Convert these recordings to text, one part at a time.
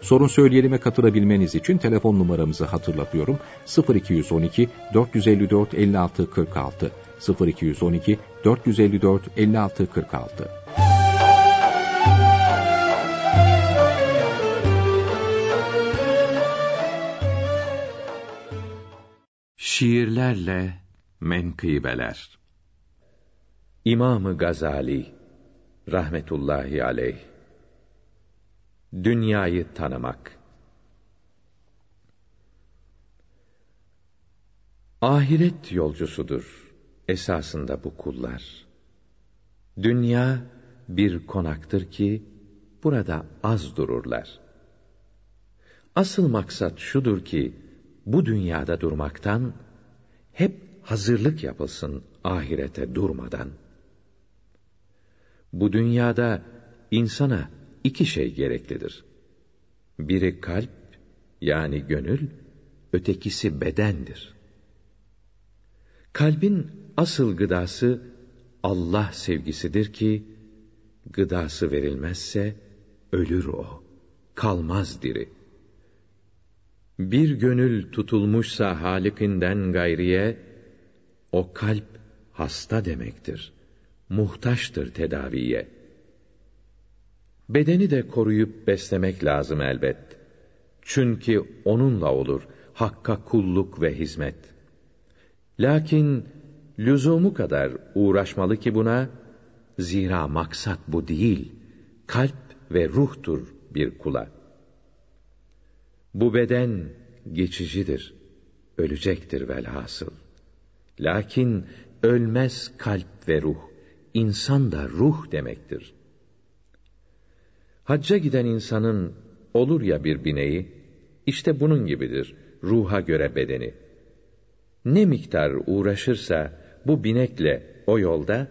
Sorun söyleyelime katılabilmeniz için telefon numaramızı hatırlatıyorum. 0212 454 56 46 0212 454 56 46 Şiirlerle Menkıbeler. İmamı Gazali rahmetullahi aleyh Dünyayı tanımak Ahiret yolcusudur esasında bu kullar. Dünya bir konaktır ki burada az dururlar. Asıl maksat şudur ki bu dünyada durmaktan hep hazırlık yapılsın ahirete durmadan. Bu dünyada insana iki şey gereklidir. Biri kalp yani gönül, ötekisi bedendir. Kalbin asıl gıdası Allah sevgisidir ki gıdası verilmezse ölür o, kalmaz diri. Bir gönül tutulmuşsa Halik'inden gayriye, o kalp hasta demektir, muhtaçtır tedaviye. Bedeni de koruyup beslemek lazım elbet. Çünkü onunla olur hakka kulluk ve hizmet. Lakin lüzumu kadar uğraşmalı ki buna, zira maksat bu değil, kalp ve ruhtur bir kula. Bu beden geçicidir, ölecektir velhasıl. Lakin ölmez kalp ve ruh, insan da ruh demektir. Hacca giden insanın olur ya bir bineği, işte bunun gibidir ruha göre bedeni. Ne miktar uğraşırsa bu binekle o yolda,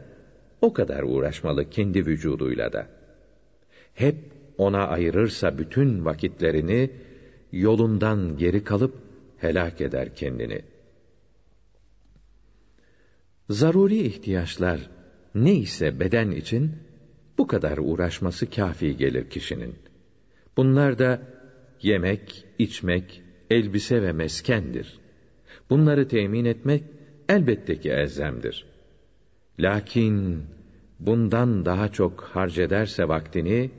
o kadar uğraşmalı kendi vücuduyla da. Hep ona ayırırsa bütün vakitlerini, yolundan geri kalıp helak eder kendini. Zaruri ihtiyaçlar ne ise beden için bu kadar uğraşması kafi gelir kişinin. Bunlar da yemek, içmek, elbise ve meskendir. Bunları temin etmek elbette ki elzemdir. Lakin bundan daha çok harcederse vaktini,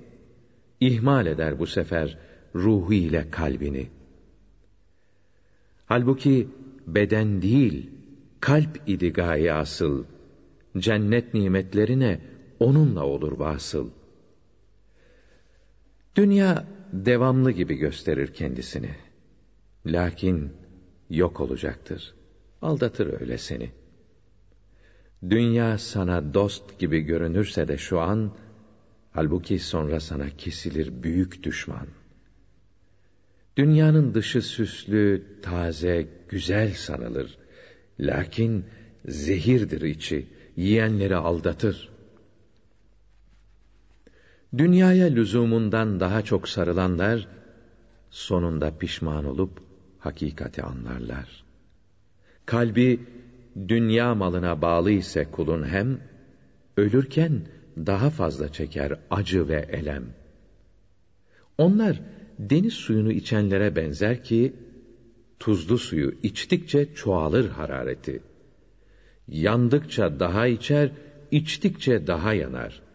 ihmal eder bu sefer ruhu ile kalbini. Halbuki beden değil, kalp idi gaye asıl. Cennet nimetlerine onunla olur vasıl. Dünya devamlı gibi gösterir kendisini. Lakin yok olacaktır. Aldatır öyle seni. Dünya sana dost gibi görünürse de şu an, halbuki sonra sana kesilir büyük düşman. Dünyanın dışı süslü, taze, güzel sanılır. Lakin zehirdir içi, yiyenleri aldatır. Dünyaya lüzumundan daha çok sarılanlar, sonunda pişman olup hakikati anlarlar. Kalbi dünya malına bağlı ise kulun hem, ölürken daha fazla çeker acı ve elem. Onlar deniz suyunu içenlere benzer ki, tuzlu suyu içtikçe çoğalır harareti. Yandıkça daha içer, içtikçe daha yanar.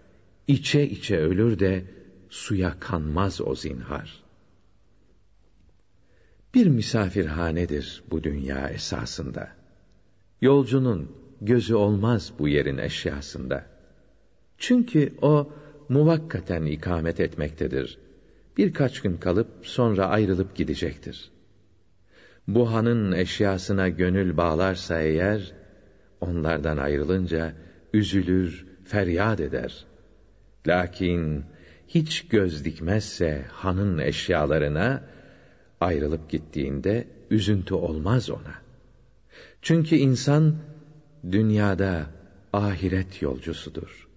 İçe içe ölür de suya kanmaz o zinhar. Bir misafirhanedir bu dünya esasında. Yolcunun gözü olmaz bu yerin eşyasında. Çünkü o muvakkaten ikamet etmektedir. Birkaç gün kalıp sonra ayrılıp gidecektir. Bu hanın eşyasına gönül bağlarsa eğer, onlardan ayrılınca üzülür, feryat eder. Lakin hiç göz dikmezse hanın eşyalarına, ayrılıp gittiğinde üzüntü olmaz ona. Çünkü insan dünyada ahiret yolcusudur.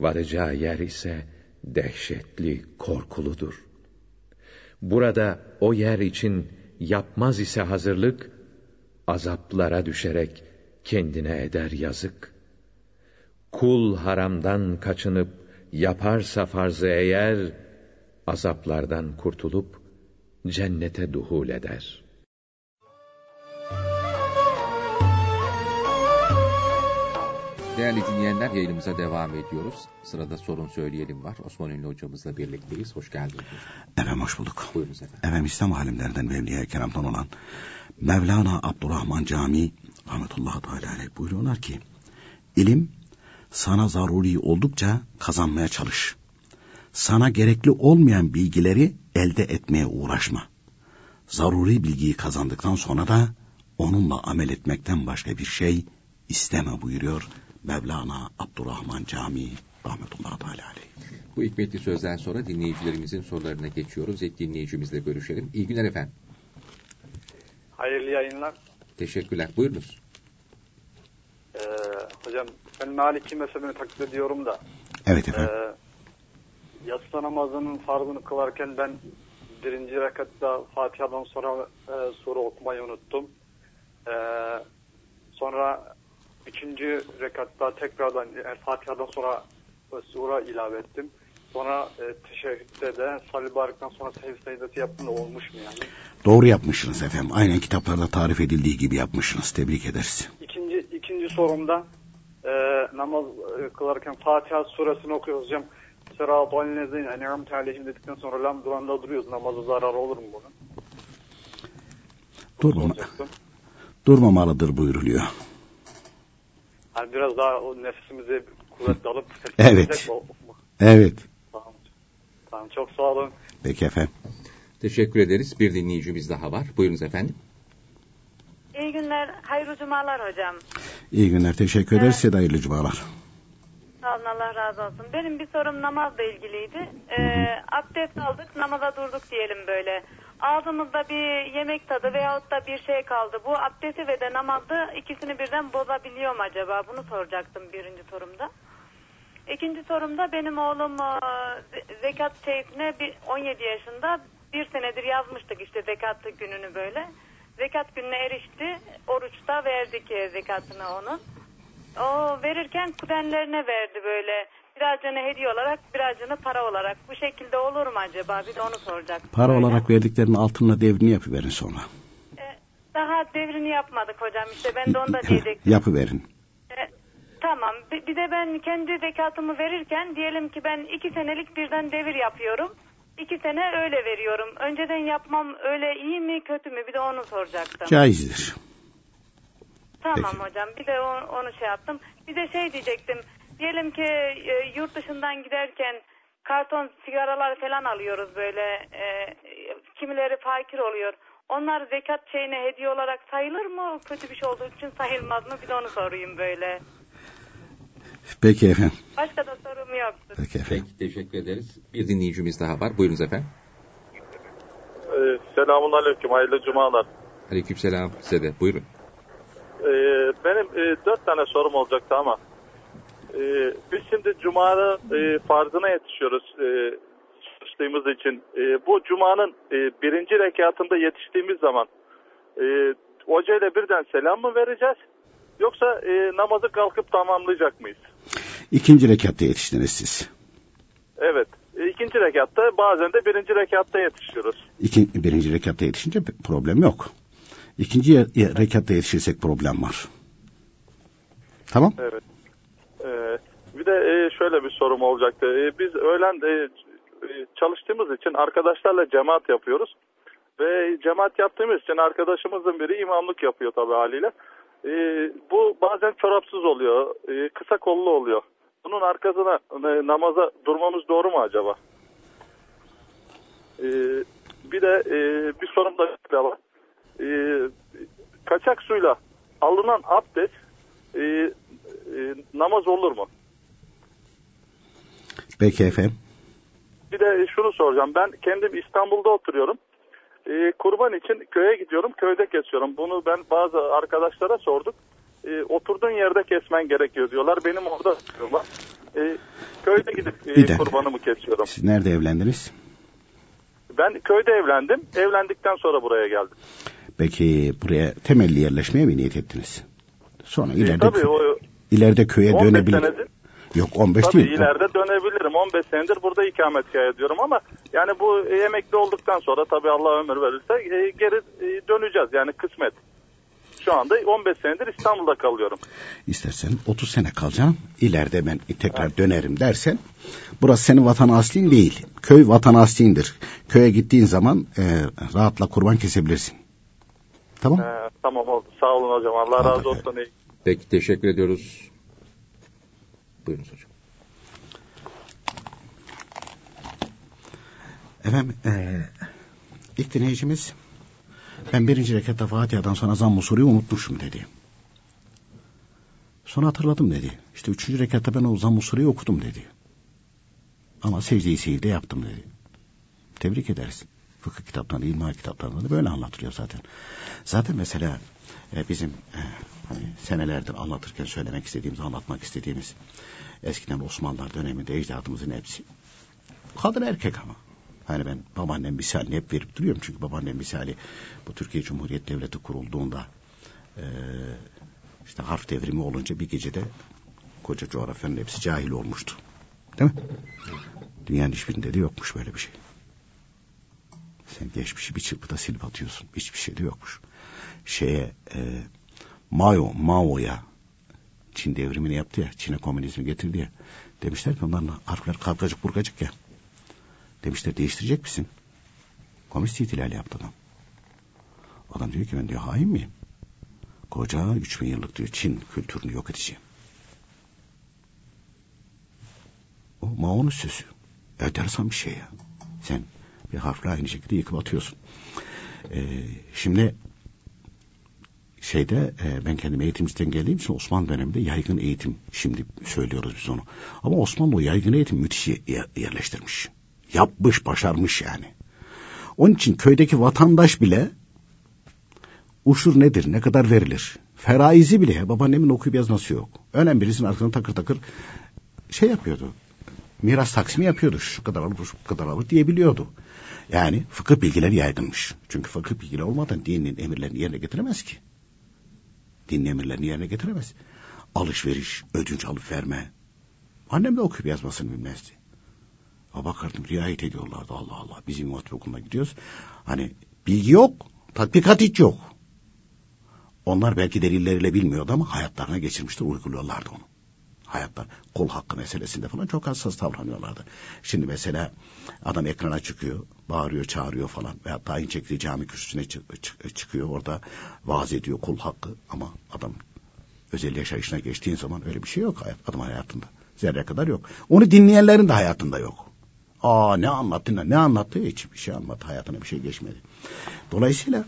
Varacağı yer ise dehşetli, korkuludur. Burada o yer için yapmaz ise hazırlık, azaplara düşerek kendine eder yazık. Kul haramdan kaçınıp yaparsa farzı eğer, azaplardan kurtulup cennete duhul eder.'' Değerli dinleyenler yayınımıza devam ediyoruz. Sırada sorun söyleyelim var. Osman Ünlü hocamızla birlikteyiz. Hoş geldiniz. Efendim hoş bulduk. Buyurunuz efendim. Efendim İslam alimlerinden ve Evliya Keram'dan olan Mevlana Abdurrahman Camii rahmetullahi teala aleyh buyuruyorlar ki ilim sana zaruri oldukça kazanmaya çalış. Sana gerekli olmayan bilgileri elde etmeye uğraşma. Zaruri bilgiyi kazandıktan sonra da onunla amel etmekten başka bir şey isteme buyuruyor Mevlana Abdurrahman Camii rahmetullahi teala aleyh. Bu hikmetli sözden sonra dinleyicilerimizin sorularına geçiyoruz. İlk dinleyicimizle görüşelim. İyi günler efendim. Hayırlı yayınlar. Teşekkürler. Buyurunuz. Hocam ben Maliki mezhebini taklit ediyorum da. Evet efendim. E, yatsı namazının farzını kılarken ben birinci rekatta Fatiha'dan sonra e, sure okumayı unuttum. E, sonra Üçüncü rekatta tekrardan yani Fatiha'dan sonra sura ilave ettim. Sonra e, teşehhütte de salli barikten sonra sehiv secdesi yaptım da olmuş mu yani? Doğru yapmışsınız efendim. Aynen kitaplarda tarif edildiği gibi yapmışsınız. Tebrik ederiz. İkinci, ikinci sorumda e, namaz kılarken Fatiha suresini okuyoruz hocam. Sırat-ı aleyhine en'amte aleyhim dedikten sonra lam duranda duruyoruz. Namazı zarar olur mu bunun? Durmama, durmamalıdır buyuruluyor. Yani biraz daha o nefsimizi kuvvetli alıp Evet. Evet. Tamam. Tamam çok sağ olun. Peki efendim. Teşekkür ederiz. Bir dinleyicimiz daha var. Buyurunuz efendim. İyi günler, hayırlı cumalar hocam. İyi günler, teşekkür ederiz. Evet. Size de hayırlı cumalar. Sağ olun, Allah razı olsun. Benim bir sorum namazla ilgiliydi. Ee, abdest aldık, namaza durduk diyelim böyle ağzımızda bir yemek tadı veyahut da bir şey kaldı. Bu abdesti ve de namazı ikisini birden bozabiliyor mu acaba? Bunu soracaktım birinci sorumda. İkinci sorumda benim oğlum e, zekat şeysine bir 17 yaşında bir senedir yazmıştık işte zekat gününü böyle. Zekat gününe erişti. Oruçta verdik zekatını onun. O verirken kudenlerine verdi böyle birazcını hediye olarak birazcını para olarak. Bu şekilde olur mu acaba? Bir de onu soracak. Para Öyle. olarak verdiklerinin altına devrini yapıverin sonra. Ee, daha devrini yapmadık hocam işte ben de onu da diyecektim. Yapıverin. Ee, tamam bir de ben kendi zekatımı verirken diyelim ki ben iki senelik birden devir yapıyorum. İki sene öyle veriyorum. Önceden yapmam öyle iyi mi kötü mü bir de onu soracaktım. Caizdir. Tamam Peki. hocam bir de onu şey yaptım. Bir de şey diyecektim. Diyelim ki e, yurt dışından giderken karton sigaralar falan alıyoruz böyle. E, kimileri fakir oluyor. Onlar zekat şeyine hediye olarak sayılır mı? Kötü bir şey olduğu için sayılmaz mı? Bir de onu sorayım böyle. Peki efendim. Başka da sorum yoktu. Peki efendim. Peki, teşekkür ederiz. Bir dinleyicimiz daha var. Buyurunuz efendim. Ee, selamun aleyküm. Hayırlı cumalar. Aleyküm selam size de. Buyurun. Ee, benim e, dört tane sorum olacaktı ama ee, biz şimdi Cuma'nın e, farzına yetişiyoruz e, çalıştığımız için. E, bu Cuma'nın e, birinci rekatında yetiştiğimiz zaman e, hocayla birden selam mı vereceğiz? Yoksa e, namazı kalkıp tamamlayacak mıyız? İkinci rekatta yetiştiniz siz. Evet. E, ikinci rekatta bazen de birinci rekatta yetişiyoruz. İki, birinci rekatta yetişince problem yok. İkinci rekatta yetişirsek problem var. Tamam? Evet. Ee, bir de e, şöyle bir sorum olacaktı. E, biz öğlen e, çalıştığımız için arkadaşlarla cemaat yapıyoruz. Ve cemaat yaptığımız için arkadaşımızın biri imamlık yapıyor tabii haliyle. Bu bazen çorapsız oluyor, kısa kollu oluyor. Bunun arkasına namaza durmamız doğru mu acaba? Bir de bir sorum da var. Kaçak suyla alınan abdest e, namaz olur mu? Peki efendim. Bir de şunu soracağım. Ben kendim İstanbul'da oturuyorum. E, kurban için köye gidiyorum, köyde kesiyorum. Bunu ben bazı arkadaşlara sorduk. E, oturduğun yerde kesmen gerekiyor diyorlar. Benim orada diyorlar. E, köyde gidip e, kurbanımı kesiyorum. Siz nerede evlendiniz? Ben köyde evlendim. Evlendikten sonra buraya geldim. Peki buraya temelli yerleşmeye mi niyet ettiniz? Sonra ileride, e, tabii, o, ileride köye dönebilir. Senedir, Yok 15 tabii değil. ileride dönebilirim. 15 senedir burada ikametgah ediyorum ama yani bu emekli olduktan sonra tabii Allah ömür verirse e, geri e, döneceğiz. Yani kısmet. Şu anda 15 senedir İstanbul'da kalıyorum. İstersen 30 sene kalacağım. İleride ben tekrar evet. dönerim dersen burası senin vatan aslin değil. Köy vatan aslindir. Köye gittiğin zaman e, rahatla kurban kesebilirsin. Tamam. Ee, tamam oldu. Sağ olun hocam. Allah Allah razı olsun. Peki teşekkür ediyoruz. Buyurunuz hocam. Efendim e, ilk dinleyicimiz ben birinci rekatta Fatiha'dan sonra zamm-ı sureyi unutmuşum dedi. Sonra hatırladım dedi. İşte üçüncü rekatta ben o zamm-ı sureyi okudum dedi. Ama secde-i seyirde yaptım dedi. Tebrik ederiz. Fıkıh kitaplarında, ilmihal kitaplarında da böyle anlatılıyor zaten. Zaten mesela e, bizim e, hani senelerdir anlatırken söylemek istediğimiz, anlatmak istediğimiz eskiden Osmanlılar döneminde ecdadımızın hepsi kadın erkek ama. Hani ben babaannem misalini hep verip duruyorum çünkü babaannem misali bu Türkiye Cumhuriyet Devleti kurulduğunda e, işte harf devrimi olunca bir gecede koca coğrafyanın hepsi cahil olmuştu. Değil mi? Dünyanın hiçbirinde de yokmuş böyle bir şey. Sen geçmişi bir çırpıda silip atıyorsun. Hiçbir şey de yokmuş. Şeye e, Mao, Mao'ya Çin devrimini yaptı ya, Çin'e komünizmi getirdi ya. Demişler ki onların harfler kalkacık burgacık ya. Demişler değiştirecek misin? Komünist ihtilali yaptı adam. Adam diyor ki ben diyor hain miyim? Koca 3000 yıllık diyor Çin kültürünü yok edeceğim. O Mao'nun sözü. Enteresan bir şey ya. Sen bir harfle aynı şekilde yıkıp atıyorsun. Ee, şimdi şeyde e, ben kendim eğitimciden geldiğim için Osmanlı döneminde yaygın eğitim şimdi söylüyoruz biz onu. Ama Osmanlı o yaygın eğitim müthiş yerleştirmiş. Yapmış, başarmış yani. Onun için köydeki vatandaş bile uşur nedir, ne kadar verilir? Feraizi bile babaannemin okuyup yazması yok. Önemli birisinin arkasına takır takır şey yapıyordu. Miras taksimi yapıyordu. Şu kadar alır, şu kadar alır diyebiliyordu. Yani fıkıh bilgileri yaygınmış. Çünkü fıkıh bilgileri olmadan dinin emirlerini yerine getiremez ki. Dinin emirlerini yerine getiremez. Alışveriş, ödünç alıp verme. Annem de okuyup yazmasını bilmezdi. Ha bakardım riayet ediyorlardı Allah Allah. Biz İmam Okuluna gidiyoruz. Hani bilgi yok, tatbikat hiç yok. Onlar belki delilleriyle bilmiyordu ama hayatlarına geçirmiştir, uyguluyorlardı onu. Hayatlar, kul hakkı meselesinde falan çok hassas davranıyorlardı. Şimdi mesela adam ekrana çıkıyor, bağırıyor, çağırıyor falan. Veya tayin çektiği cami kürsüsüne çıkıyor, orada vaaz ediyor kul hakkı. Ama adam özel yaşayışına geçtiğin zaman öyle bir şey yok hayat, adam hayatında. Zerre kadar yok. Onu dinleyenlerin de hayatında yok. Aa ne anlattı ne anlattı hiçbir şey anlattı hayatına bir şey geçmedi. Dolayısıyla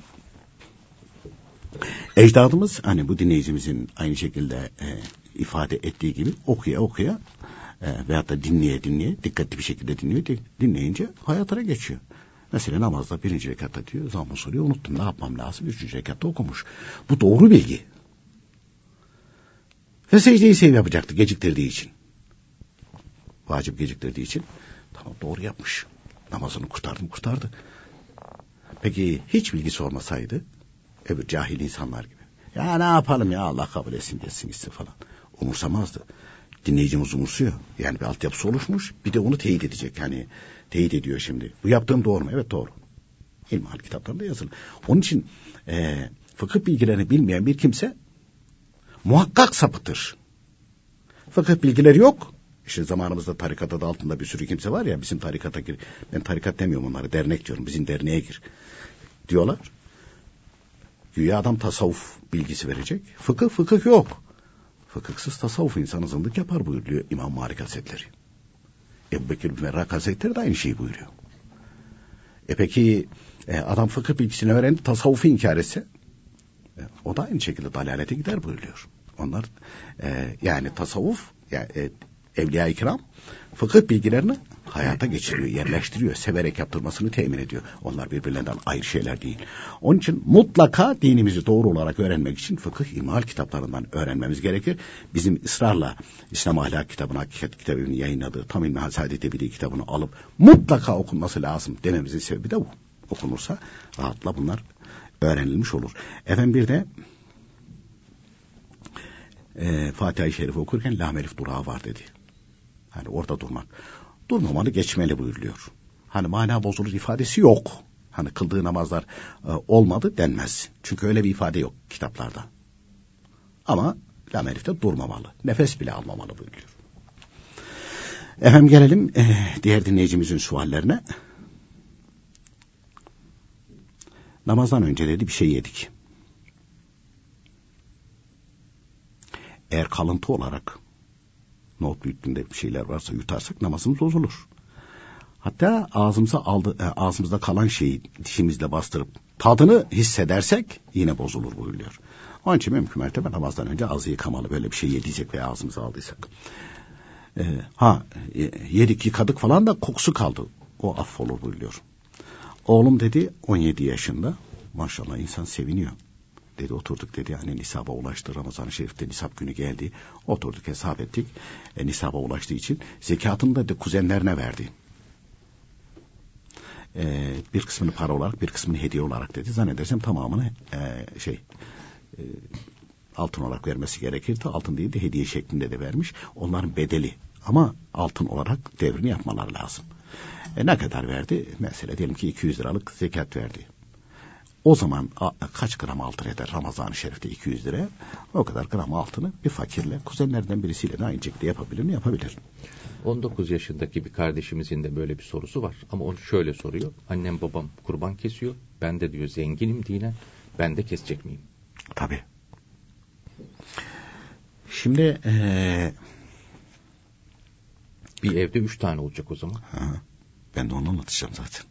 ecdadımız hani bu dinleyicimizin aynı şekilde e, ifade ettiği gibi okuya okuya e, veyahut da dinleye dinleye dikkatli bir şekilde dinliyor dinleyince hayatına geçiyor. Mesela namazda birinci rekatta diyor zaman soruyor unuttum ne yapmam lazım üçüncü rekatta okumuş. Bu doğru bilgi. Ve secdeyi sev yapacaktı geciktirdiği için. Vacip geciktirdiği için Tamam doğru yapmış. Namazını kurtardım kurtardı. Peki hiç bilgisi olmasaydı öbür cahil insanlar gibi. Ya ne yapalım ya Allah kabul etsin gelsin gitsin falan. Umursamazdı. Dinleyicimiz umursuyor. Yani bir altyapısı oluşmuş. Bir de onu teyit edecek. Yani teyit ediyor şimdi. Bu yaptığım doğru mu? Evet doğru. İlmihal kitaplarında yazılı. Onun için e, fıkıh bilgilerini bilmeyen bir kimse muhakkak sapıtır. Fıkıh bilgileri yok. İşte zamanımızda tarikat adı altında bir sürü kimse var ya bizim tarikata gir. Ben tarikat demiyorum onları dernek diyorum. Bizim derneğe gir. Diyorlar. Güya adam tasavvuf bilgisi verecek. Fıkıh fıkıh yok. Fıkıhsız tasavvuf insanı zındık yapar buyuruyor İmam Malik Hazretleri. Ebu Bekir Merrak Hazretleri de aynı şeyi buyuruyor. E peki e, adam fıkıh bilgisini öğrendi tasavvufu inkar etse e, o da aynı şekilde dalalete gider buyuruyor. Onlar e, yani tasavvuf yani, e, Evliya-i kiram fıkıh bilgilerini hayata geçiriyor, yerleştiriyor, severek yaptırmasını temin ediyor. Onlar birbirlerinden ayrı şeyler değil. Onun için mutlaka dinimizi doğru olarak öğrenmek için fıkıh imal kitaplarından öğrenmemiz gerekir. Bizim ısrarla İslam ahlak kitabını, hakikat kitabını yayınladığı Tam İlmi Hasadet Ebedi kitabını alıp mutlaka okunması lazım dememizin sebebi de bu. Okunursa rahatla bunlar öğrenilmiş olur. Efendim bir de e, Fatiha-i Şerif okurken lam elif durağı var dedi. Yani orada durmak. Durmamalı geçmeli buyuruluyor. Hani mana bozulur ifadesi yok. Hani kıldığı namazlar e, olmadı denmez. Çünkü öyle bir ifade yok kitaplarda. Ama lam elifte durmamalı. Nefes bile almamalı buyuruyor. Efendim gelelim e, diğer dinleyicimizin suallerine. Namazdan önce dedi bir şey yedik. Eğer kalıntı olarak nohut büyüklüğünde bir şeyler varsa yutarsak namazımız bozulur. Hatta ağzımıza aldı, e, ağzımızda kalan şeyi dişimizle bastırıp tadını hissedersek yine bozulur buyuruyor. Onun için mümkün mertebe namazdan önce ağzı yıkamalı böyle bir şey yediysek veya ağzımıza aldıysak. Ee, ha yedik yıkadık falan da kokusu kaldı. O affolur buyuruyor. Oğlum dedi 17 yaşında. Maşallah insan seviniyor. Dedi oturduk dedi hani nisaba ulaştı. Ramazan-ı Şerif'te nisap günü geldi. Oturduk hesap ettik. E, nisaba ulaştığı için zekatını da de kuzenlerine verdi. E, bir kısmını para olarak bir kısmını hediye olarak dedi. Zannedersem tamamını e, şey e, altın olarak vermesi gerekirdi. Altın değil de hediye şeklinde de vermiş. Onların bedeli ama altın olarak devrini yapmaları lazım. E, ne kadar verdi? Mesela diyelim ki 200 liralık zekat verdi. O zaman kaç gram altın eder Ramazan-ı Şerif'te 200 lira? O kadar gram altını bir fakirle, kuzenlerden birisiyle de aynı şekilde yapabilir mi? Yapabilir. 19 yaşındaki bir kardeşimizin de böyle bir sorusu var. Ama onu şöyle soruyor. Annem babam kurban kesiyor. Ben de diyor zenginim dinen. Ben de kesecek miyim? Tabii. Şimdi ee... bir evde üç tane olacak o zaman. Ha, ben de onu anlatacağım zaten.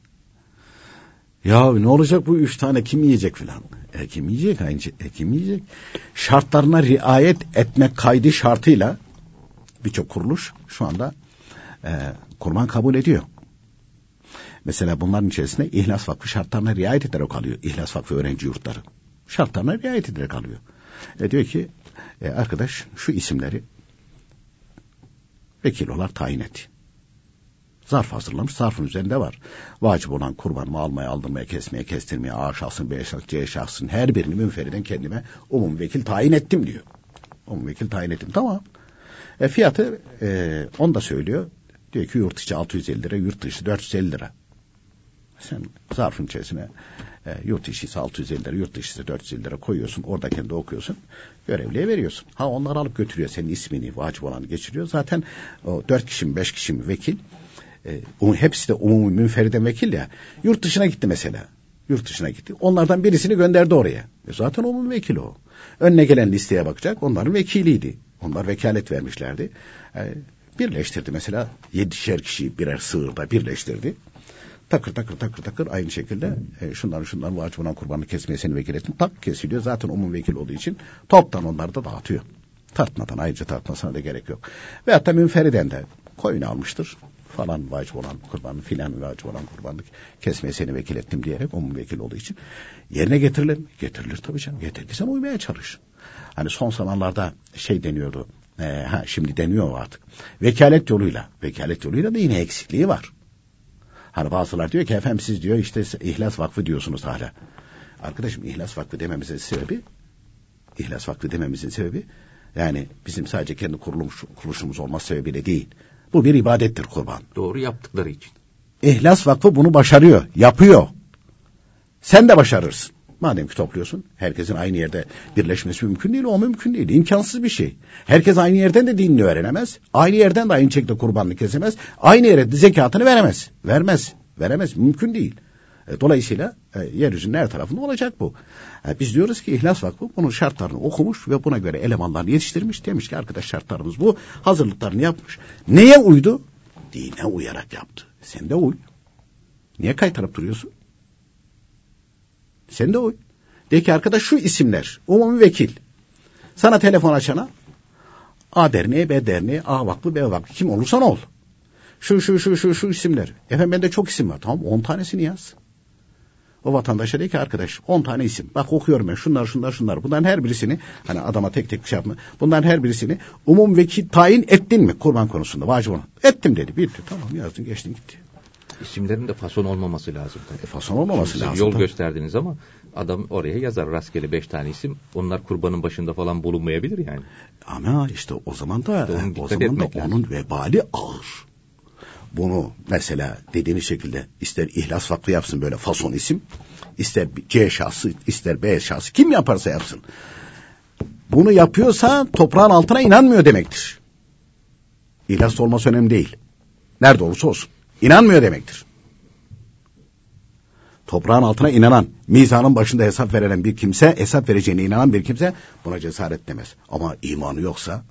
Ya ne olacak bu üç tane kim yiyecek filan? E, kim yiyecek? Aynı şey, e, kim yiyecek? Şartlarına riayet etmek kaydı şartıyla birçok kuruluş şu anda e, kurban kabul ediyor. Mesela bunların içerisinde İhlas Vakfı şartlarına riayet ederek alıyor. İhlas Vakfı öğrenci yurtları. Şartlarına riayet ederek alıyor. E diyor ki e, arkadaş şu isimleri vekil olarak tayin et. Zarf hazırlamış. Zarfın üzerinde var. Vacip olan kurbanımı almaya, aldırmaya, kesmeye, kestirmeye A şahsın, B şahsın, C şahsın her birini münferiden kendime umum vekil tayin ettim diyor. Umum vekil tayin ettim. Tamam. E, fiyatı e, onu da söylüyor. Diyor ki yurt içi 650 lira, yurt dışı 450 lira. Sen zarfın içerisine e, yurt içi ise 650 lira, yurt dışı ise 450 lira koyuyorsun. Orada kendi okuyorsun. Görevliye veriyorsun. Ha onlar alıp götürüyor senin ismini, vacip olanı geçiriyor. Zaten o 4 kişi mi 5 kişi mi vekil e, hepsi de umumi münferiden vekil ya. Yurt dışına gitti mesela. Yurt dışına gitti. Onlardan birisini gönderdi oraya. E zaten umumi vekil o. Önüne gelen listeye bakacak. Onların vekiliydi. Onlar vekalet vermişlerdi. E, birleştirdi mesela. Yedişer kişiyi birer sığırda birleştirdi. Takır takır takır takır aynı şekilde e, şunların şunların vacip olan kurbanı kesmeye seni vekil ettim. Tak kesiliyor. Zaten umum vekil olduğu için toptan onları da dağıtıyor. Tartmadan ayrıca tartmasına da gerek yok. Ve hatta münferiden de koyun almıştır falan vacip olan kurbanlık filan vacip olan kurbanlık kesmeye seni vekil ettim diyerek umum vekil olduğu için yerine getirilir mi? Getirilir tabii canım. Getirdiysen uymaya çalış. Hani son zamanlarda şey deniyordu. E, ha şimdi deniyor artık. Vekalet yoluyla. Vekalet yoluyla da yine eksikliği var. Hani bazılar diyor ki efendim siz diyor işte İhlas Vakfı diyorsunuz hala. Arkadaşım İhlas Vakfı dememizin sebebi İhlas Vakfı dememizin sebebi yani bizim sadece kendi kuruluş, kuruluşumuz olması sebebiyle değil. Bu bir ibadettir kurban. Doğru yaptıkları için. İhlas Vakfı bunu başarıyor, yapıyor. Sen de başarırsın. Madem ki topluyorsun, herkesin aynı yerde birleşmesi mümkün değil, o mümkün değil. imkansız bir şey. Herkes aynı yerden de dinini öğrenemez. Aynı yerden de aynı şekilde kurbanını kesemez. Aynı yere zekatını veremez. Vermez, veremez, mümkün değil. E, dolayısıyla e, yeryüzünün her tarafında olacak bu. E, biz diyoruz ki İhlas Vakfı bunun şartlarını okumuş ve buna göre elemanlarını yetiştirmiş. Demiş ki arkadaş şartlarımız bu. Hazırlıklarını yapmış. Neye uydu? Dine uyarak yaptı. Sen de uy. Niye kaytarıp duruyorsun? Sen de uy. De ki arkadaş şu isimler. Umumi vekil. Sana telefon açana A derneği, B derneği, A vakfı, B vakfı. Kim olursan ol. Şu şu şu şu şu isimler. Efendim bende çok isim var. Tamam 10 tanesini yaz. O vatandaşa de ki arkadaş 10 tane isim. Bak okuyorum ben şunlar şunlar şunlar. Bunların her birisini hani adama tek tek şey yapma. Bunların her birisini umum vekil tayin ettin mi kurban konusunda vacip olan? Ettim dedi. Bitti. Tamam yazdın geçtin gitti. İsimlerin de fason olmaması lazım tabii. E, fason olmaması Siz lazım. Yol tabii. gösterdiniz ama adam oraya yazar rastgele beş tane isim. Onlar kurbanın başında falan bulunmayabilir yani. Ama işte o zaman da İşte o zaman da lazım. onun vebali ağır. Bunu mesela dediğiniz şekilde ister İhlas Vakfı yapsın böyle fason isim, ister C şahsı, ister B şahsı kim yaparsa yapsın. Bunu yapıyorsa toprağın altına inanmıyor demektir. İhlas olması önemli değil. Nerede olursa olsun. İnanmıyor demektir. Toprağın altına inanan, mizanın başında hesap veren bir kimse, hesap vereceğine inanan bir kimse buna cesaret demez. Ama imanı yoksa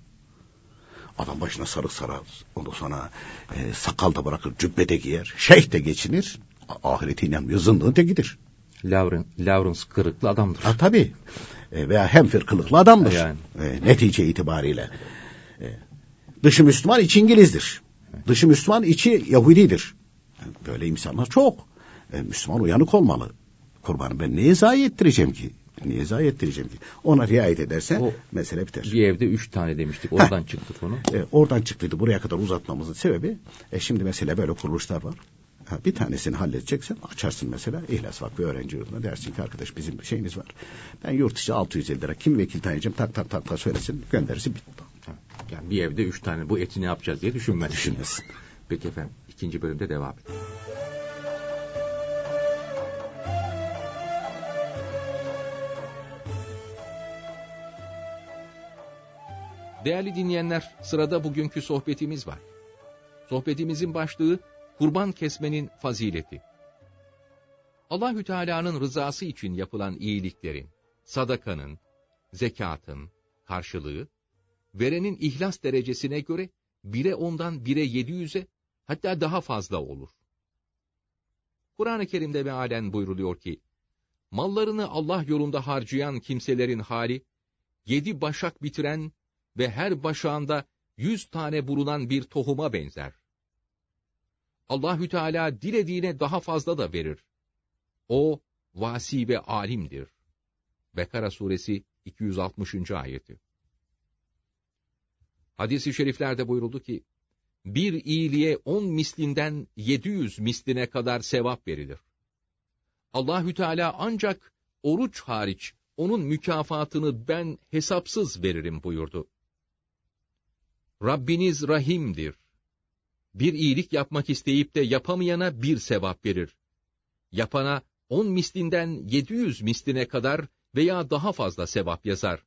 adam başına sarık sarar, ondan sonra e, sakal da bırakır, cübbe de giyer, şeyh de geçinir, ahirete inanmıyor, zındığın tekidir. Lawrence, Lawrence kırıklı adamdır. Ha, tabii. E, veya hemfir kılıklı adamdır. Yani. E, netice itibariyle. E, dışı Müslüman, içi İngilizdir. Dışı Müslüman, içi Yahudidir. Böyle insanlar çok. E, Müslüman uyanık olmalı. Kurbanı ben neye zayi ettireceğim ki? Niye zayi ettireceğim ki? Ona riayet ederse O- mesele biter. Bir evde üç tane demiştik. Oradan çıktı konu. E, oradan çıktıydı buraya kadar uzatmamızın sebebi e, şimdi mesela böyle kuruluşlar var. Ha, bir tanesini halledeceksen açarsın mesela İhlas Vakfı öğrenci yurduna dersin ki arkadaş bizim şeyimiz var. Ben yurt dışı 650 lira kim vekil tanıyacağım tak tak tak tak söylesin gönderirsin bitti. Yani bir evde üç tane bu eti ne yapacağız diye düşünmez. Düşünmesin. Peki efendim ikinci bölümde devam edelim. Değerli dinleyenler, sırada bugünkü sohbetimiz var. Sohbetimizin başlığı kurban kesmenin fazileti. Allahü Teala'nın rızası için yapılan iyiliklerin, sadakanın, zekatın karşılığı verenin ihlas derecesine göre bire ondan bire yedi yüze hatta daha fazla olur. Kur'an-ı Kerim'de mealen buyruluyor ki, mallarını Allah yolunda harcayan kimselerin hali, yedi başak bitiren ve her başağında yüz tane bulunan bir tohuma benzer. Allahü Teala dilediğine daha fazla da verir. O, vasi ve alimdir. Bekara suresi 260. ayeti. Hadis-i şeriflerde buyuruldu ki, bir iyiliğe on mislinden yedi yüz misline kadar sevap verilir. Allahü Teala ancak oruç hariç onun mükafatını ben hesapsız veririm buyurdu. Rabbiniz rahimdir. Bir iyilik yapmak isteyip de yapamayana bir sevap verir. Yapana on mislinden yedi yüz misline kadar veya daha fazla sevap yazar.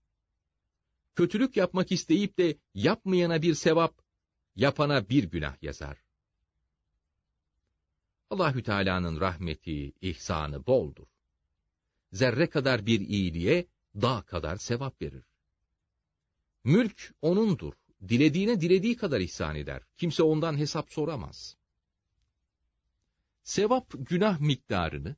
Kötülük yapmak isteyip de yapmayana bir sevap, yapana bir günah yazar. Allahü Teala'nın rahmeti, ihsanı boldur. Zerre kadar bir iyiliğe dağ kadar sevap verir. Mülk onundur. Dilediğine dilediği kadar ihsan eder. Kimse ondan hesap soramaz. Sevap günah miktarını,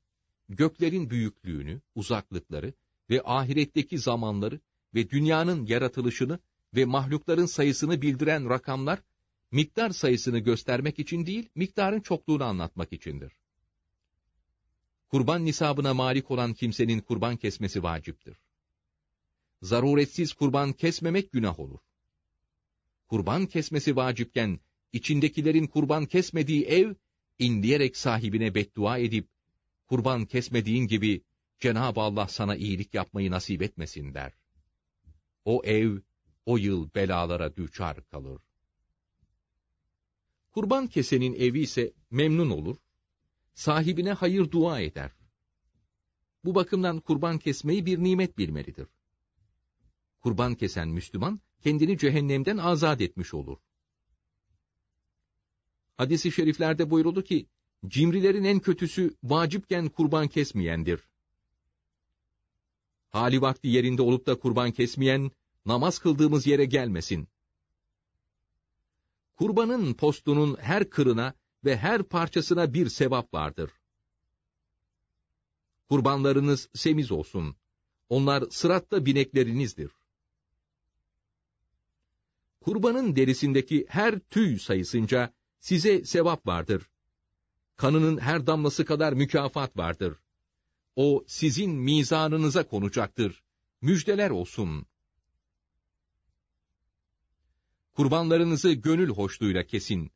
göklerin büyüklüğünü, uzaklıkları ve ahiretteki zamanları ve dünyanın yaratılışını ve mahlukların sayısını bildiren rakamlar, miktar sayısını göstermek için değil, miktarın çokluğunu anlatmak içindir. Kurban nisabına malik olan kimsenin kurban kesmesi vaciptir. Zaruretsiz kurban kesmemek günah olur. Kurban kesmesi vacipken, içindekilerin kurban kesmediği ev, inleyerek sahibine beddua edip, kurban kesmediğin gibi, Cenab-ı Allah sana iyilik yapmayı nasip etmesin der. O ev, o yıl belalara düçar kalır. Kurban kesenin evi ise memnun olur, sahibine hayır dua eder. Bu bakımdan kurban kesmeyi bir nimet bilmelidir. Kurban kesen Müslüman, kendini cehennemden azat etmiş olur. Hadis-i şeriflerde buyuruldu ki, cimrilerin en kötüsü vacipken kurban kesmeyendir. Hali vakti yerinde olup da kurban kesmeyen, namaz kıldığımız yere gelmesin. Kurbanın postunun her kırına ve her parçasına bir sevap vardır. Kurbanlarınız semiz olsun. Onlar sıratta bineklerinizdir. Kurbanın derisindeki her tüy sayısınca size sevap vardır. Kanının her damlası kadar mükafat vardır. O sizin mizanınıza konacaktır. Müjdeler olsun. Kurbanlarınızı gönül hoşluğuyla kesin.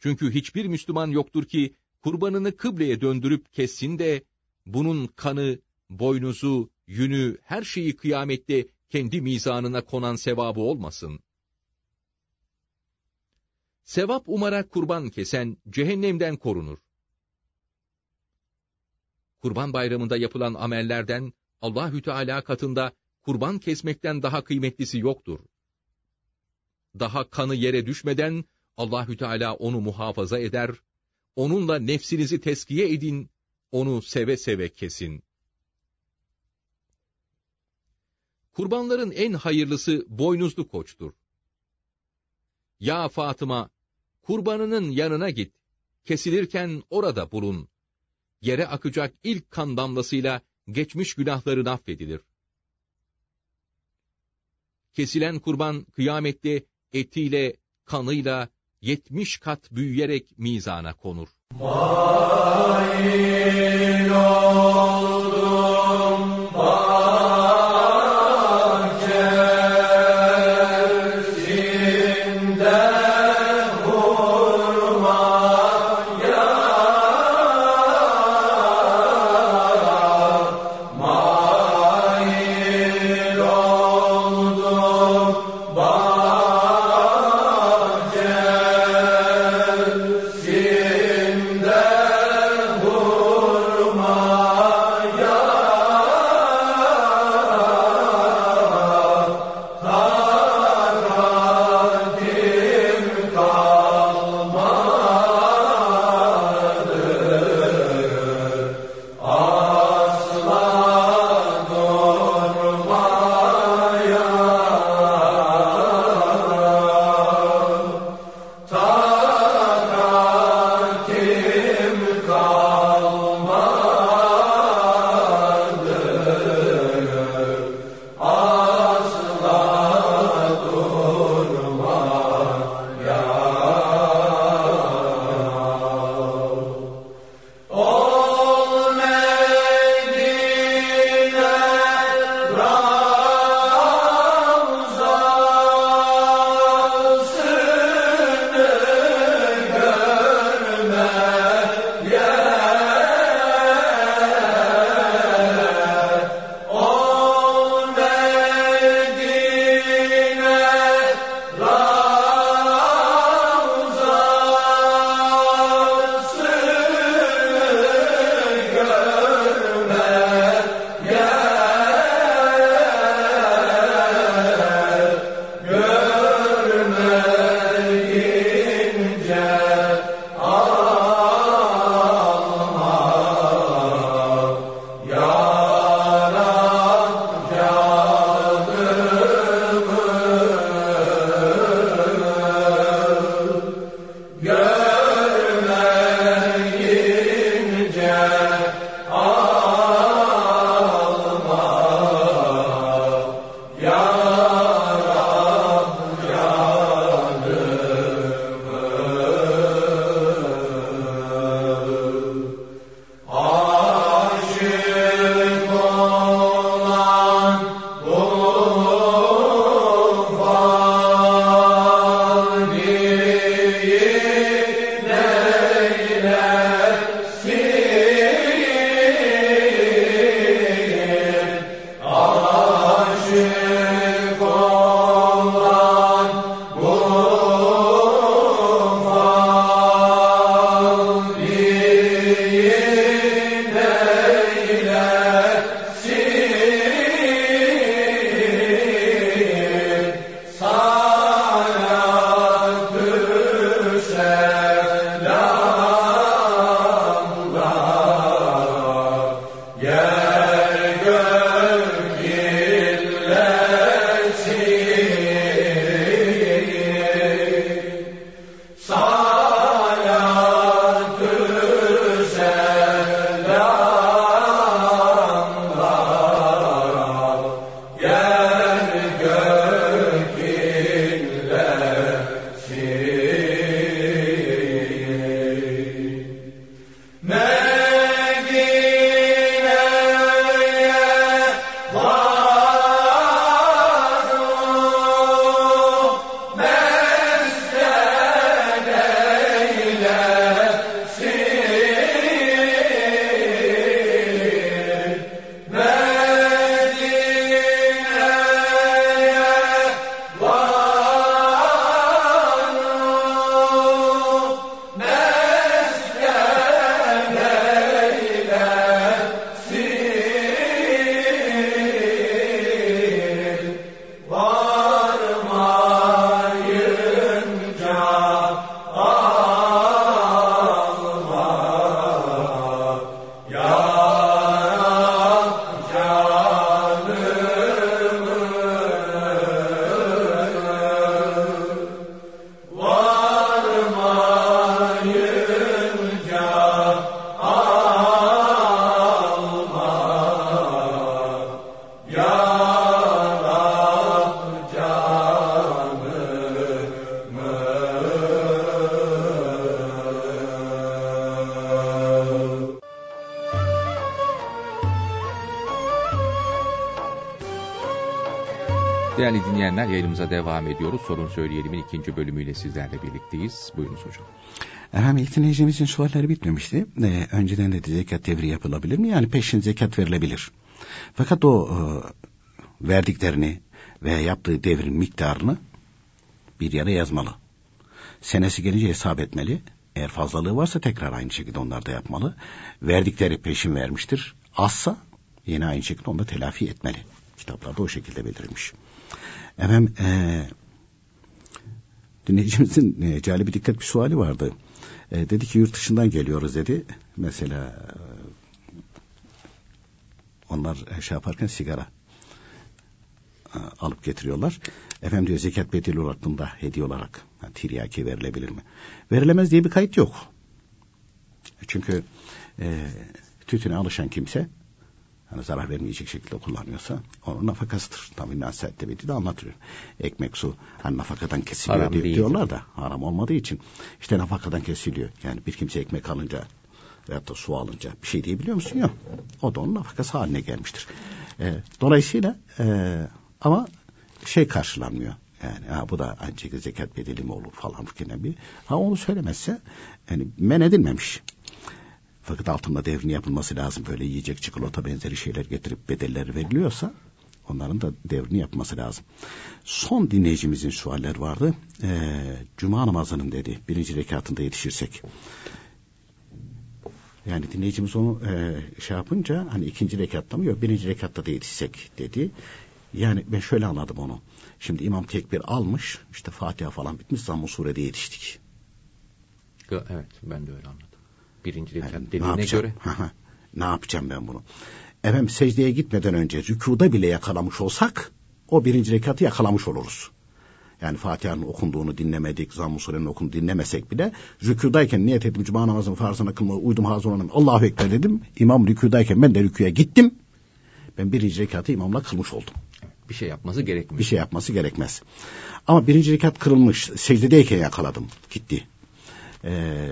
Çünkü hiçbir Müslüman yoktur ki kurbanını kıbleye döndürüp kessin de bunun kanı, boynuzu, yünü, her şeyi kıyamette kendi mizanına konan sevabı olmasın. Sevap umarak kurban kesen cehennemden korunur. Kurban bayramında yapılan amellerden Allahü Teala katında kurban kesmekten daha kıymetlisi yoktur. Daha kanı yere düşmeden Allahü Teala onu muhafaza eder, onunla nefsinizi teskiye edin, onu seve seve kesin. Kurbanların en hayırlısı boynuzlu koçtur. Ya Fatıma, kurbanının yanına git, kesilirken orada bulun. Yere akacak ilk kan damlasıyla geçmiş günahların affedilir. Kesilen kurban kıyamette etiyle, kanıyla yetmiş kat büyüyerek mizana konur. Mail Değerli dinleyenler yayınımıza devam ediyoruz. Sorun Söyleyelim'in ikinci bölümüyle sizlerle birlikteyiz. Buyurunuz hocam. Efendim ilk dinleyicimizin sualleri bitmemişti. Ee, önceden de zekat devri yapılabilir mi? Yani peşin zekat verilebilir. Fakat o e, verdiklerini ve yaptığı devrin miktarını bir yere yazmalı. Senesi gelince hesap etmeli. Eğer fazlalığı varsa tekrar aynı şekilde onlar da yapmalı. Verdikleri peşin vermiştir. Azsa yine aynı şekilde onu da telafi etmeli. Kitaplarda o şekilde belirtilmiş. Efendim e, dinleyicimizin e, cali bir dikkat bir suali vardı. E, dedi ki yurt dışından geliyoruz dedi. Mesela e, onlar şey yaparken sigara e, alıp getiriyorlar. Efendim diyor zekat bedeli olarak bunda hediye olarak yani tiryaki verilebilir mi? Verilemez diye bir kayıt yok. Çünkü e, tütüne alışan kimse yani zarar vermeyecek şekilde kullanıyorsa onun nafakasıdır. Tabi nasihatte beti de anlatıyor. Ekmek su hani nafakadan kesiliyor haram diyor, diyorlar da haram olmadığı için işte nafakadan kesiliyor. Yani bir kimse ekmek alınca veyahut da su alınca bir şey diyebiliyor musun? Yok. O da onun nafakası haline gelmiştir. E, dolayısıyla e, ama şey karşılanmıyor. Yani ha, bu da şekilde zekat bedeli mi olur falan filan bir. Ha onu söylemezse yani men edilmemiş. Fakat altında devrini yapılması lazım. Böyle yiyecek çikolata benzeri şeyler getirip bedelleri veriliyorsa onların da devrini yapması lazım. Son dinleyicimizin sualler vardı. Ee, Cuma namazının dedi birinci rekatında yetişirsek. Yani dinleyicimiz onu e, şey yapınca hani ikinci rekatta mı yok birinci rekatta da yetişsek dedi. Yani ben şöyle anladım onu. Şimdi imam tekbir almış işte Fatiha falan bitmiş zamm-ı surede yetiştik. Evet ben de öyle anladım. Birinci rekat yani dediğine göre. ne yapacağım ben bunu? Efendim secdeye gitmeden önce rükuda bile yakalamış olsak o birinci rekatı yakalamış oluruz. Yani Fatiha'nın okunduğunu dinlemedik, Zamm-ı Sure'nin okunduğunu dinlemesek bile rükudayken niyet ettim cuma namazının farzına kılmaya uydum hazır olanım. Allahu Ekber dedim. İmam rükudayken ben de rüküye gittim. Ben birinci rekatı imamla kılmış oldum. Bir şey yapması gerekmez. Bir şey yapması gerekmez. Ama birinci rekat kırılmış. Secdedeyken yakaladım. Gitti. Ee,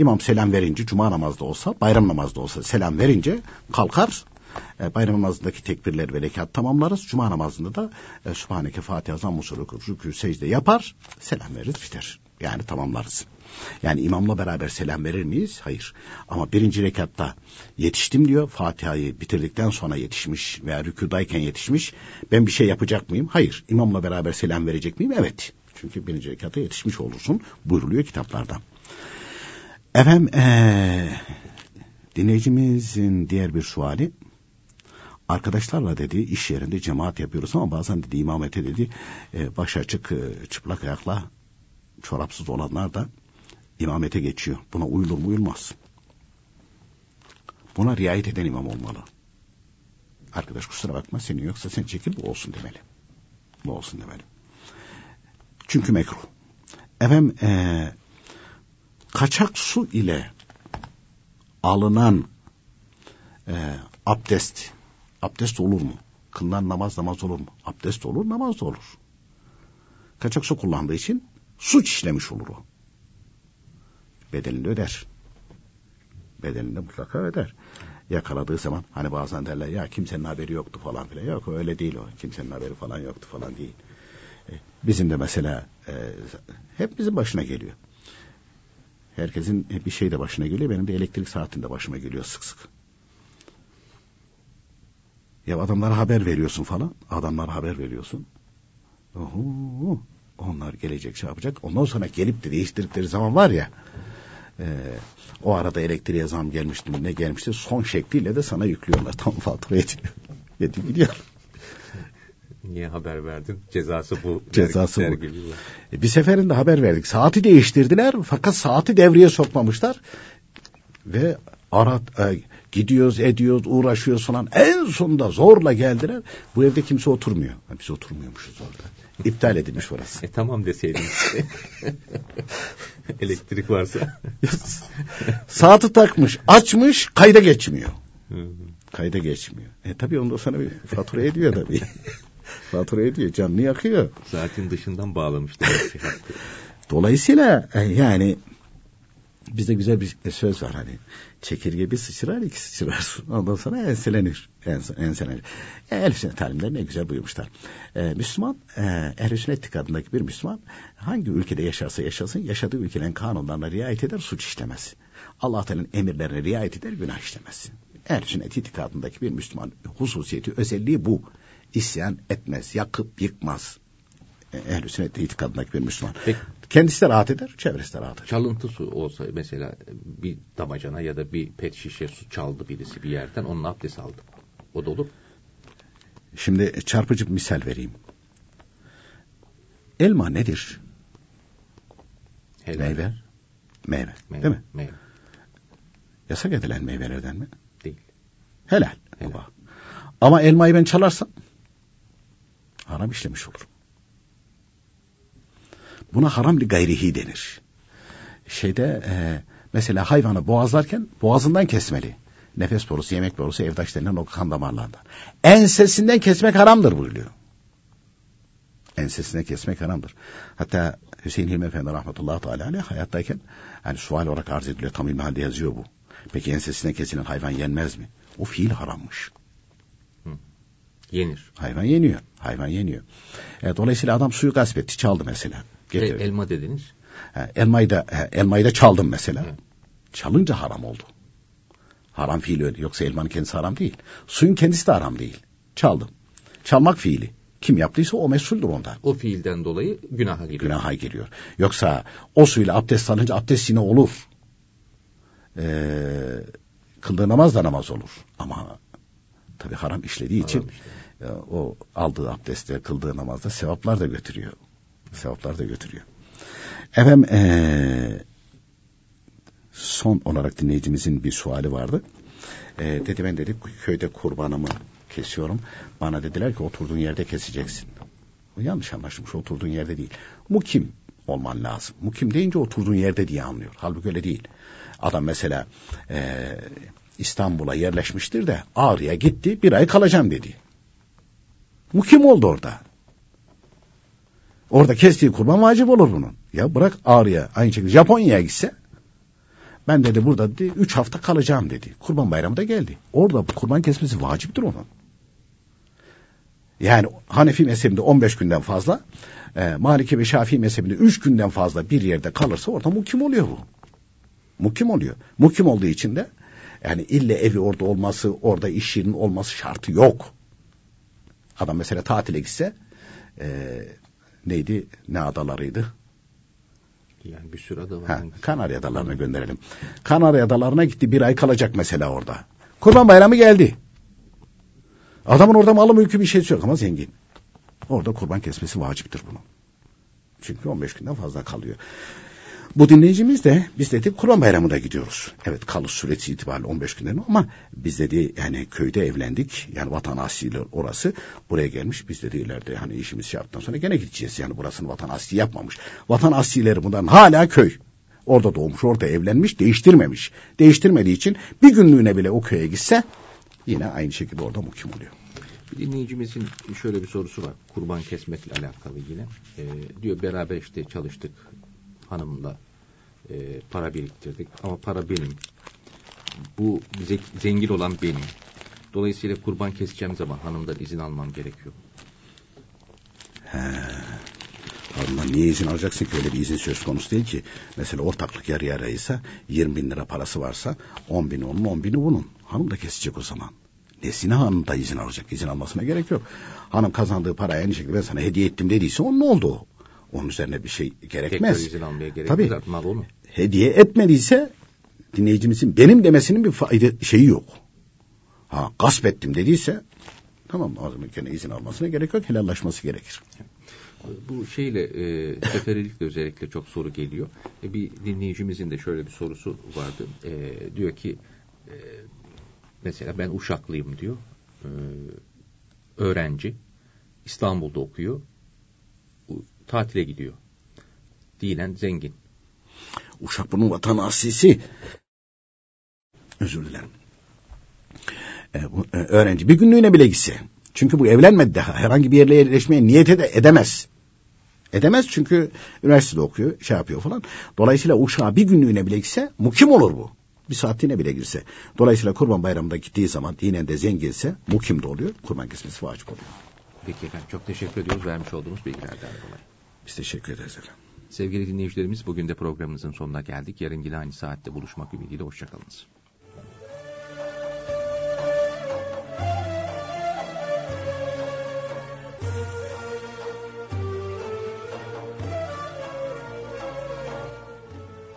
İmam selam verince cuma namazda olsa bayram namazda olsa selam verince kalkar e, bayram namazındaki tekbirler ve rekat tamamlarız. Cuma namazında da e, Sübhaneke Fatiha Zamm-ı Rükû secde yapar selam veririz biter. Yani tamamlarız. Yani imamla beraber selam verir miyiz? Hayır. Ama birinci rekatta yetiştim diyor. Fatiha'yı bitirdikten sonra yetişmiş veya rükudayken yetişmiş. Ben bir şey yapacak mıyım? Hayır. İmamla beraber selam verecek miyim? Evet. Çünkü birinci rekata yetişmiş olursun. Buyruluyor kitaplarda. Efendim ee, dinleyicimizin diğer bir suali arkadaşlarla dedi iş yerinde cemaat yapıyoruz ama bazen dedi imamete dedi e, baş açık e, çıplak ayakla çorapsız olanlar da imamete geçiyor. Buna uyulur mu uyulmaz. Buna riayet eden imam olmalı. Arkadaş kusura bakma senin yoksa sen çekil bu olsun demeli. Bu olsun demeli. Çünkü mekruh. Efendim ee, kaçak su ile alınan e, abdest abdest olur mu? Kılınan namaz namaz olur mu? Abdest olur namaz da olur. Kaçak su kullandığı için suç işlemiş olur o. Bedelini öder. Bedelini mutlaka öder. Yakaladığı zaman hani bazen derler ya kimsenin haberi yoktu falan filan. Yok öyle değil o. Kimsenin haberi falan yoktu falan değil. E, bizim de mesela e, hep bizim başına geliyor. Herkesin bir şey de başına geliyor. Benim de elektrik saatinde başıma geliyor sık sık. Ya adamlara haber veriyorsun falan. Adamlara haber veriyorsun. Oho, onlar gelecek şey yapacak. Ondan sonra gelip de değiştirdikleri zaman var ya. E, o arada elektriğe zam gelmişti ne gelmişti. Son şekliyle de sana yüklüyorlar. Tam fatura ediyor. Yedi gidiyor. Niye haber verdin? Cezası bu. Cezası bu. E, bir seferinde haber verdik. Saati değiştirdiler fakat saati devreye sokmamışlar. Ve arat e, gidiyoruz ediyoruz uğraşıyoruz falan. En sonunda zorla geldiler. Bu evde kimse oturmuyor. Ha, biz oturmuyormuşuz orada. İptal edilmiş orası. E tamam deseydin Elektrik varsa. Saati takmış, açmış, kayda geçmiyor. kayda geçmiyor. E tabii ondan sonra bir fatura ediyor tabii. fatura ediyor, canını yakıyor. Saatin dışından bağlamışlar. Dolayısıyla e, yani Bizde güzel bir söz var hani. Çekirge bir sıçrar iki sıçrar. Ondan sonra enselenir. Ens, enselenir. E, Elif sünnet talimleri ne güzel buyurmuşlar. E, Müslüman, e, ehl sünnet itikadındaki bir Müslüman hangi ülkede yaşarsa yaşasın yaşadığı ülkenin kanunlarına riayet eder suç işlemez. Allah Teala'nın emirlerine riayet eder günah işlemez. Ehl sünnet itikadındaki bir Müslüman hususiyeti özelliği bu. İsyan etmez, yakıp yıkmaz. E, ehl sünnet itikadındaki bir Müslüman. Peki, Kendisi de rahat eder, çevresi de rahat eder. Çalıntı su olsa mesela bir damacana ya da bir pet şişe su çaldı birisi bir yerden onun abdest aldı. O da olur Şimdi çarpıcı bir misal vereyim. Elma nedir? Helal. Meyve. Meyve. Meyve. Değil mi? Meyve. Yasak edilen meyvelerden mi? Değil. Helal. Helal. Ama elmayı ben çalarsam haram işlemiş olurum. Buna haram li gayrihi denir. Şeyde e, mesela hayvanı boğazlarken boğazından kesmeli. Nefes borusu, yemek borusu, evdaş denilen o kan damarlarından. Ensesinden kesmek haramdır buyuruyor. Ensesinden kesmek haramdır. Hatta Hüseyin Hilmi Efendi rahmetullahi teala aleyh hayattayken yani sual olarak arz ediliyor. Tam ilmi halde yazıyor bu. Peki ensesinden kesilen hayvan yenmez mi? O fiil harammış. Yenir. Hayvan yeniyor. Hayvan yeniyor. E, dolayısıyla adam suyu gasp etti, çaldı mesela. E, elma dediniz. Ha, elmayı da elmayı da çaldım mesela. Hı. Çalınca haram oldu. Haram fiili öyle. Yoksa elmanın kendisi haram değil. Suyun kendisi de haram değil. Çaldım. Çalmak fiili. Kim yaptıysa o mesuldür ondan. O fiilden dolayı günaha giriyor. Günaha giriyor. Yoksa o suyla abdest alınca abdest yine olur. Ee, kıldığı namaz da namaz olur. Ama tabi haram işlediği haram için işte. O aldığı abdestte kıldığı namazda sevaplar da götürüyor. Sevaplar da götürüyor. Efendim ee, son olarak dinleyicimizin bir suali vardı. E, dedi ben dedi köyde kurbanımı kesiyorum. Bana dediler ki oturduğun yerde keseceksin. O yanlış anlaşılmış oturduğun yerde değil. Mukim olman lazım. Mukim deyince oturduğun yerde diye anlıyor. Halbuki öyle değil. Adam mesela e, İstanbul'a yerleşmiştir de Ağrı'ya gitti bir ay kalacağım dedi. Mukim oldu orada. Orada kestiği kurban vacip olur bunun. Ya bırak Ağrı'ya aynı şekilde Japonya'ya gitse ben dedi burada dedi, üç hafta kalacağım dedi. Kurban bayramı da geldi. Orada kurban kesmesi vaciptir onun. Yani Hanefi mezhebinde 15 günden fazla, e, Maliki ve Şafii mezhebinde 3 günden fazla bir yerde kalırsa orada mukim oluyor bu. Mukim oluyor. Mukim olduğu için de yani ille evi orada olması, orada iş yerinin olması şartı yok. Adam mesela tatile gitse e, neydi? Ne adalarıydı? Yani bir sürü ada var. Ha, Kanarya adalarına gönderelim. Kanarya adalarına gitti bir ay kalacak mesela orada. Kurban bayramı geldi. Adamın orada malı mülkü bir şey yok ama zengin. Orada kurban kesmesi vaciptir bunun. Çünkü 15 günden fazla kalıyor. Bu dinleyicimiz de biz dedi Kurban Bayramı'na gidiyoruz. Evet kalış süresi itibariyle 15 günden ama biz dedi yani köyde evlendik. Yani vatan asili orası. Buraya gelmiş biz dedi ileride hani işimiz şey yaptıktan sonra gene gideceğiz. Yani burasını vatan asli yapmamış. Vatan aslileri bundan hala köy. Orada doğmuş, orada evlenmiş, değiştirmemiş. Değiştirmediği için bir günlüğüne bile o köye gitse yine aynı şekilde orada mukim oluyor. Dinleyicimizin şöyle bir sorusu var. Kurban kesmekle alakalı yine. Ee, diyor beraber işte çalıştık hanımla e, para biriktirdik ama para benim. Bu zengin olan benim. Dolayısıyla kurban keseceğim zaman hanımdan izin almam gerekiyor. He. Hanımdan niye izin alacaksın ki öyle bir izin söz konusu değil ki. Mesela ortaklık yarı yarıysa 20 bin lira parası varsa 10 bin onun 10 bini bunun. Hanım da kesecek o zaman. Nesine hanım da izin alacak. İzin almasına gerek yok. Hanım kazandığı parayı aynı şekilde ben sana hediye ettim dediyse onun ne oldu? Onun üzerine bir şey gerekmez. Tekrar izin almaya gerek Tabii, onu. Hediye etmediyse dinleyicimizin benim demesinin bir fayda şeyi yok. Ha gasp ettim dediyse tamam zaman gene izin almasına gerek yok helallaşması gerekir. Bu şeyle e, seferilikle özellikle çok soru geliyor. E, bir dinleyicimizin de şöyle bir sorusu vardı. E, diyor ki e, mesela ben Uşaklıyım diyor. E, öğrenci. İstanbul'da okuyor tatile gidiyor. Dinen zengin. Uşak bunun vatan asisi. Özür dilerim. E, bu, e, öğrenci bir günlüğüne bile gitse. Çünkü bu evlenmedi daha. Herhangi bir yerle yerleşmeye niyet ede, edemez. Edemez çünkü üniversitede okuyor, şey yapıyor falan. Dolayısıyla uşağa bir günlüğüne bile gitse mukim olur bu. Bir saatliğine bile girse. Dolayısıyla kurban bayramında gittiği zaman dinen de zenginse mukim de oluyor. Kurban kesmesi vacip oluyor. Peki efendim çok teşekkür ediyoruz vermiş olduğunuz bilgilerden dolayı. Biz teşekkür ederiz efendim. Sevgili dinleyicilerimiz bugün de programımızın sonuna geldik. Yarın yine aynı saatte buluşmak ümidiyle hoşçakalınız.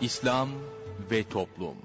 İslam ve Toplum